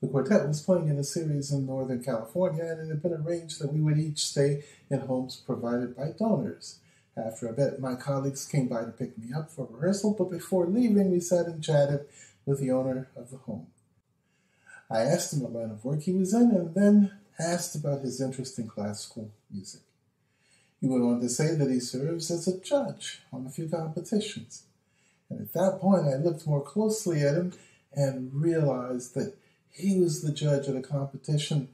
The quartet was playing in a series in Northern California, and it had been arranged that we would each stay in homes provided by donors. After a bit, my colleagues came by to pick me up for rehearsal, but before leaving, we sat and chatted with the owner of the home. I asked him line of work he was in, and then asked about his interest in classical music. He went on to say that he serves as a judge on a few competitions. And at that point, I looked more closely at him and realized that he was the judge at a competition